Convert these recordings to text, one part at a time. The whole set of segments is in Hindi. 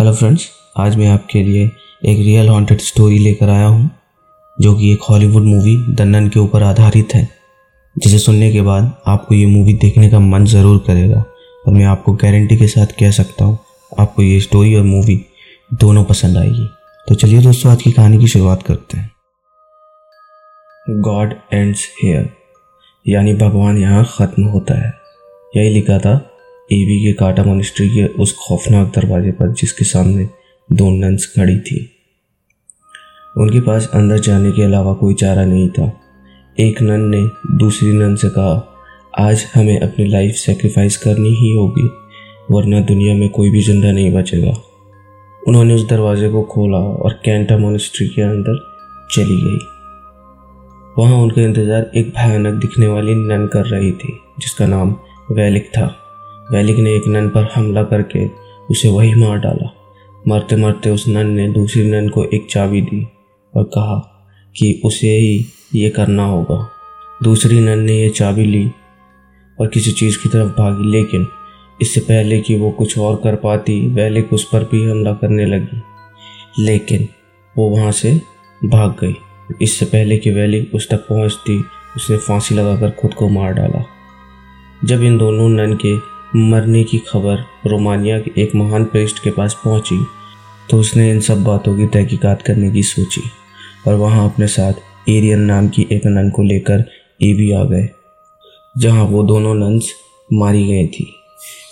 हेलो फ्रेंड्स आज मैं आपके लिए एक रियल हॉन्टेड स्टोरी लेकर आया हूँ, जो कि एक हॉलीवुड मूवी दन्नन के ऊपर आधारित है, जिसे सुनने के बाद आपको ये मूवी देखने का मन ज़रूर करेगा। और मैं आपको गारंटी के साथ कह सकता हूँ, आपको ये स्टोरी और मूवी दोनों पसंद आएगी। तो चलिए दोस्तों, आज की कहानी की शुरुआत करते हैं। गॉड एंड्स हेयर यानी भगवान यहाँ ख़त्म होता है। यही लिखा था एवी के काटा मोनिस्ट्री के उस खौफनाक दरवाजे पर जिसके सामने दो नंस खड़ी थी। उनके पास अंदर जाने के अलावा कोई चारा नहीं था। एक नन ने दूसरी नन से कहा, आज हमें अपनी लाइफ सेक्रीफाइस करनी ही होगी, वरना दुनिया में कोई भी ज़िंदा नहीं बचेगा। उन्होंने उस दरवाजे को खोला और कैंटा मोनिस्ट्री के अंदर चली गई। वहाँ उनका इंतज़ार एक भयानक दिखने वाली नन कर रही थी, जिसका नाम वैलिक था। वैलिक ने एक नन पर हमला करके उसे वही मार डाला। मरते मरते उस नन ने दूसरी नन को एक चाबी दी और कहा कि उसे ही ये करना होगा। दूसरी नन ने यह चाबी ली और किसी चीज़ की तरफ़ भागी, लेकिन इससे पहले कि वो कुछ और कर पाती, वैलिक उस पर भी हमला करने लगी। लेकिन वो वहाँ से भाग गई। इससे पहले कि वैलिक उस तक पहुँचती, उसने फांसी लगाकर खुद को मार डाला। जब इन दोनों नन के मरने की खबर रोमानिया के एक महान प्रेस्ट के पास पहुँची तो उसने इन सब बातों की तहकीकात करने की सोची और वहाँ अपने साथ एरियन नाम की एक नन को लेकर ए भी आ गए, जहाँ वो दोनों नन्स मारी गई थी।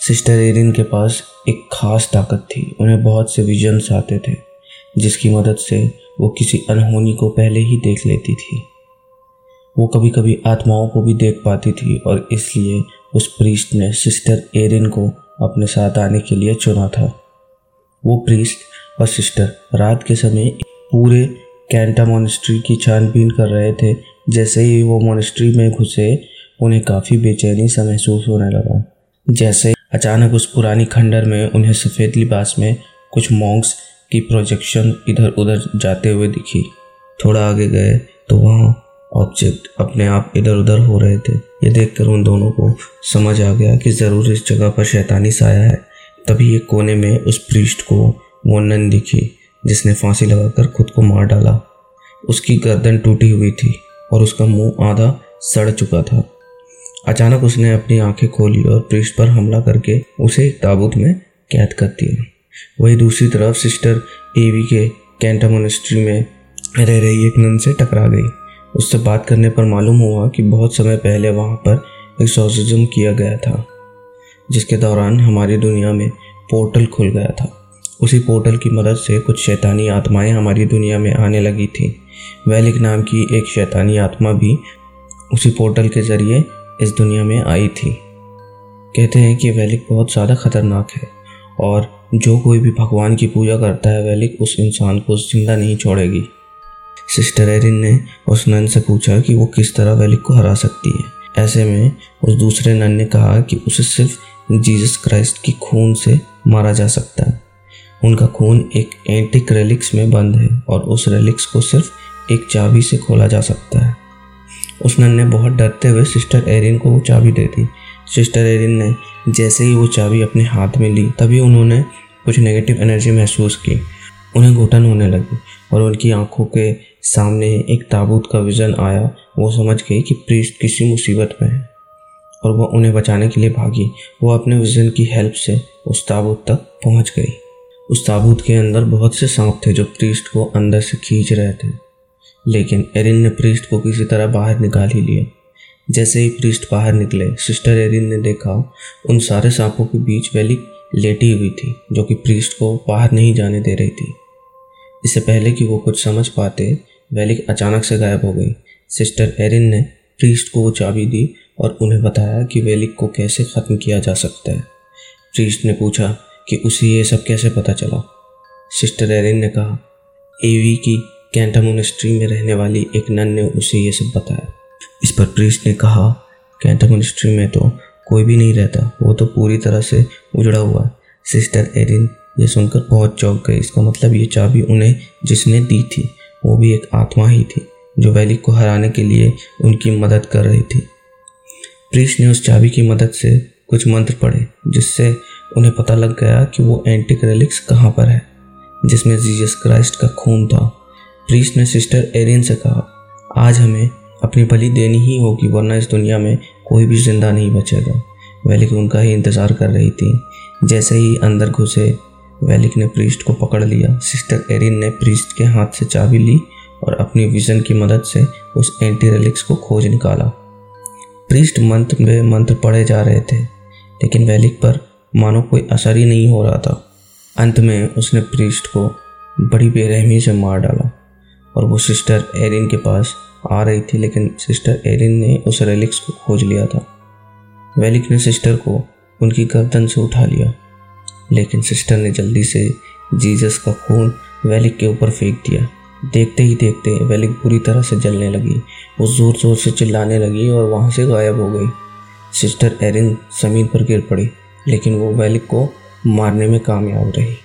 सिस्टर एरिन के पास एक खास ताकत थी, उन्हें बहुत से विजन्स आते थे, जिसकी मदद से वो किसी अनहोनी को पहले ही देख लेती थी। वो कभी कभी आत्माओं को भी देख पाती थी और इसलिए उस प्रीस्ट ने सिस्टर एरिन को अपने साथ आने के लिए चुना था। वो प्रीस्ट और सिस्टर रात के समय पूरे कैंटा मोनिस्ट्री की छानबीन कर रहे थे। जैसे ही वो मोनिस्ट्री में घुसे, उन्हें काफ़ी बेचैनी सा महसूस होने लगा। जैसे अचानक उस पुरानी खंडर में उन्हें सफ़ेद लिबास में कुछ मॉन्क्स की प्रोजेक्शन इधर उधर जाते हुए दिखी। थोड़ा आगे गए तो वहाँ ऑब्जेक्ट अपने आप इधर उधर हो रहे थे। ये देखकर उन दोनों को समझ आ गया कि ज़रूर इस जगह पर शैतानी साया है। तभी एक कोने में उस पृष्ठ को वो नन दिखी जिसने फांसी लगाकर खुद को मार डाला। उसकी गर्दन टूटी हुई थी और उसका मुँह आधा सड़ चुका था। अचानक उसने अपनी आँखें खोली और पृष्ठ पर हमला करके उसे एक ताबूत में कैद कर दिया। वही दूसरी तरफ़ सिस्टर एवी के कैंटा मोनिस्ट्री में रह रही एक नन से टकरा गई। उससे बात करने पर मालूम हुआ कि बहुत समय पहले वहाँ पर एक्सोसिज्म किया गया था, जिसके दौरान हमारी दुनिया में पोर्टल खुल गया था। उसी पोर्टल की मदद से कुछ शैतानी आत्माएँ हमारी दुनिया में आने लगी थी। वैलिक नाम की एक शैतानी आत्मा भी उसी पोर्टल के ज़रिए इस दुनिया में आई थी। कहते हैं कि वैलिक बहुत ज़्यादा खतरनाक है और जो कोई भी भगवान की पूजा करता है, वैलिक उस इंसान को ज़िंदा नहीं छोड़ेगी। सिस्टर एरिन ने उस नन से पूछा कि वो किस तरह वैलिक को हरा सकती है। ऐसे में उस दूसरे नन ने कहा कि उसे सिर्फ़ जीसस क्राइस्ट की खून से मारा जा सकता है। उनका खून एक एंटिक रेलिक्स में बंद है और उस रेलिक्स को सिर्फ़ एक चाबी से खोला जा सकता है। उस नन ने बहुत डरते हुए सिस्टर एरिन को वो चाबी दे दी। सिस्टर एरिन ने जैसे ही वो चाबी अपने हाथ में ली, तभी उन्होंने कुछ नेगेटिव एनर्जी महसूस की। उन्हें घुटन होने लगी और उनकी आँखों के सामने एक ताबूत का विजन आया। वो समझ गई कि प्रीस्ट किसी मुसीबत में है और वह उन्हें बचाने के लिए भागी। वो अपने विजन की हेल्प से उस ताबूत तक पहुँच गई। उस ताबूत के अंदर बहुत से सांप थे जो प्रीस्ट को अंदर से खींच रहे थे। लेकिन एरिन ने प्रीस्ट को किसी तरह बाहर निकाल ही लिया। जैसे ही प्रीस्ट बाहर निकले, सिस्टर एरिन ने देखा, उन सारे सांपों के बीच वैली लेटी हुई थी, जो कि प्रीस्ट को बाहर नहीं जाने दे रही थी। इससे पहले कि वो कुछ समझ पाते, वैलिक अचानक से गायब हो गई। सिस्टर एरिन ने प्रीस्ट को वो चाबी दी और उन्हें बताया कि वेलिक को कैसे ख़त्म किया जा सकता है। प्रीस्ट ने पूछा कि उसे ये सब कैसे पता चला? सिस्टर एरिन ने कहा, एवी की कैंटा मोनेस्ट्री में रहने वाली एक नन ने उसे ये सब बताया। इस पर प्रीस्ट ने कहा कैंटा मोनेस्ट्री में तो कोई भी नहीं रहता। वो तो पूरी तरह से उजड़ा हुआ सिस्टर एरिन ये सुनकर बहुत चौंक गई इसका मतलब ये चाबी उन्हें जिसने दी थी, वो भी एक आत्मा ही थी, जो वैलिक को हराने के लिए उनकी मदद कर रही थी। प्रीस ने उस चाबी की मदद से कुछ मंत्र पढ़े, जिससे उन्हें पता लग गया कि वो एंटिक रेलिक्स कहाँ पर है, जिसमें जीसस क्राइस्ट का खून था। प्रीस ने सिस्टर एरिन से कहा, आज हमें अपनी बलि देनी ही होगी, वरना इस दुनिया में कोई भी ज़िंदा नहीं बचेगा। वैलिक उनका ही इंतज़ार कर रही थी। जैसे ही अंदर घुसे, वैलिक ने प्रीस्ट को पकड़ लिया। सिस्टर एरिन ने प्रीस्ट के हाथ से चाबी ली और अपनी विजन की मदद से उस एंटी रेलिक्स को खोज निकाला। प्रीस्ट मंत्र में मंत्र पढ़े जा रहे थे, लेकिन वैलिक पर मानो कोई असर ही नहीं हो रहा था। अंत में उसने प्रीस्ट को बड़ी बेरहमी से मार डाला और वो सिस्टर एरिन के पास आ रही थी, लेकिन सिस्टर एरिन ने उस रेलिक्स को खोज लिया था। वैलिक ने सिस्टर को उनकी गर्दन से उठा लिया। लेकिन सिस्टर ने जल्दी से जीसस का खून वैलिक के ऊपर फेंक दिया। देखते ही देखते वैलिक बुरी तरह से जलने लगी, वो ज़ोर ज़ोर से चिल्लाने लगी और वहाँ से गायब हो गई। सिस्टर एरिन ज़मीन पर गिर पड़ी, लेकिन वो वैलिक को मारने में कामयाब रही।